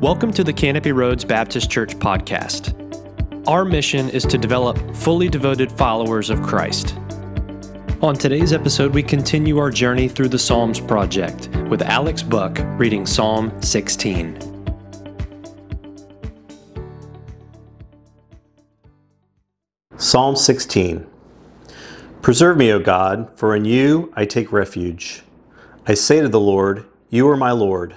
Welcome to the Canopy Roads Baptist Church podcast. Our mission is to develop fully devoted followers of Christ. On today's episode, we continue our journey through the Psalms Project with Alex Buck reading Psalm 16. Psalm 16 Preserve me, O God, for in you I take refuge. I say to the Lord, You are my Lord.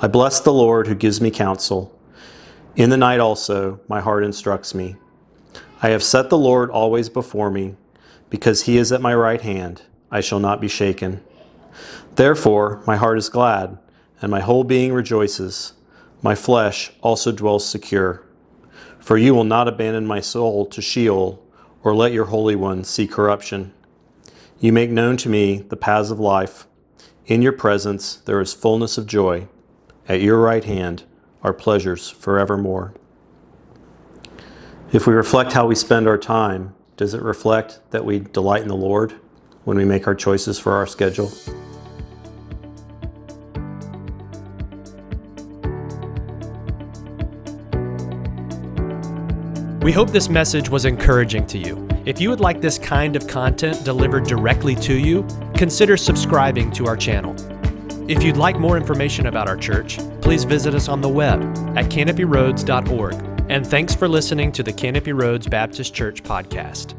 I bless the Lord who gives me counsel. In the night also, my heart instructs me. I have set the Lord always before me. Because he is at my right hand, I shall not be shaken. Therefore, my heart is glad, and my whole being rejoices. My flesh also dwells secure. For you will not abandon my soul to Sheol, or let your Holy One see corruption. You make known to me the paths of life. In your presence there is fullness of joy. At your right hand are pleasures forevermore. If we reflect how we spend our time, does it reflect that we delight in the Lord when we make our choices for our schedule? We hope this message was encouraging to you. If you would like this kind of content delivered directly to you, consider subscribing to our channel. If you'd like more information about our church, please visit us on the web at canopyroads.org. And thanks for listening to the Canopy Roads Baptist Church podcast.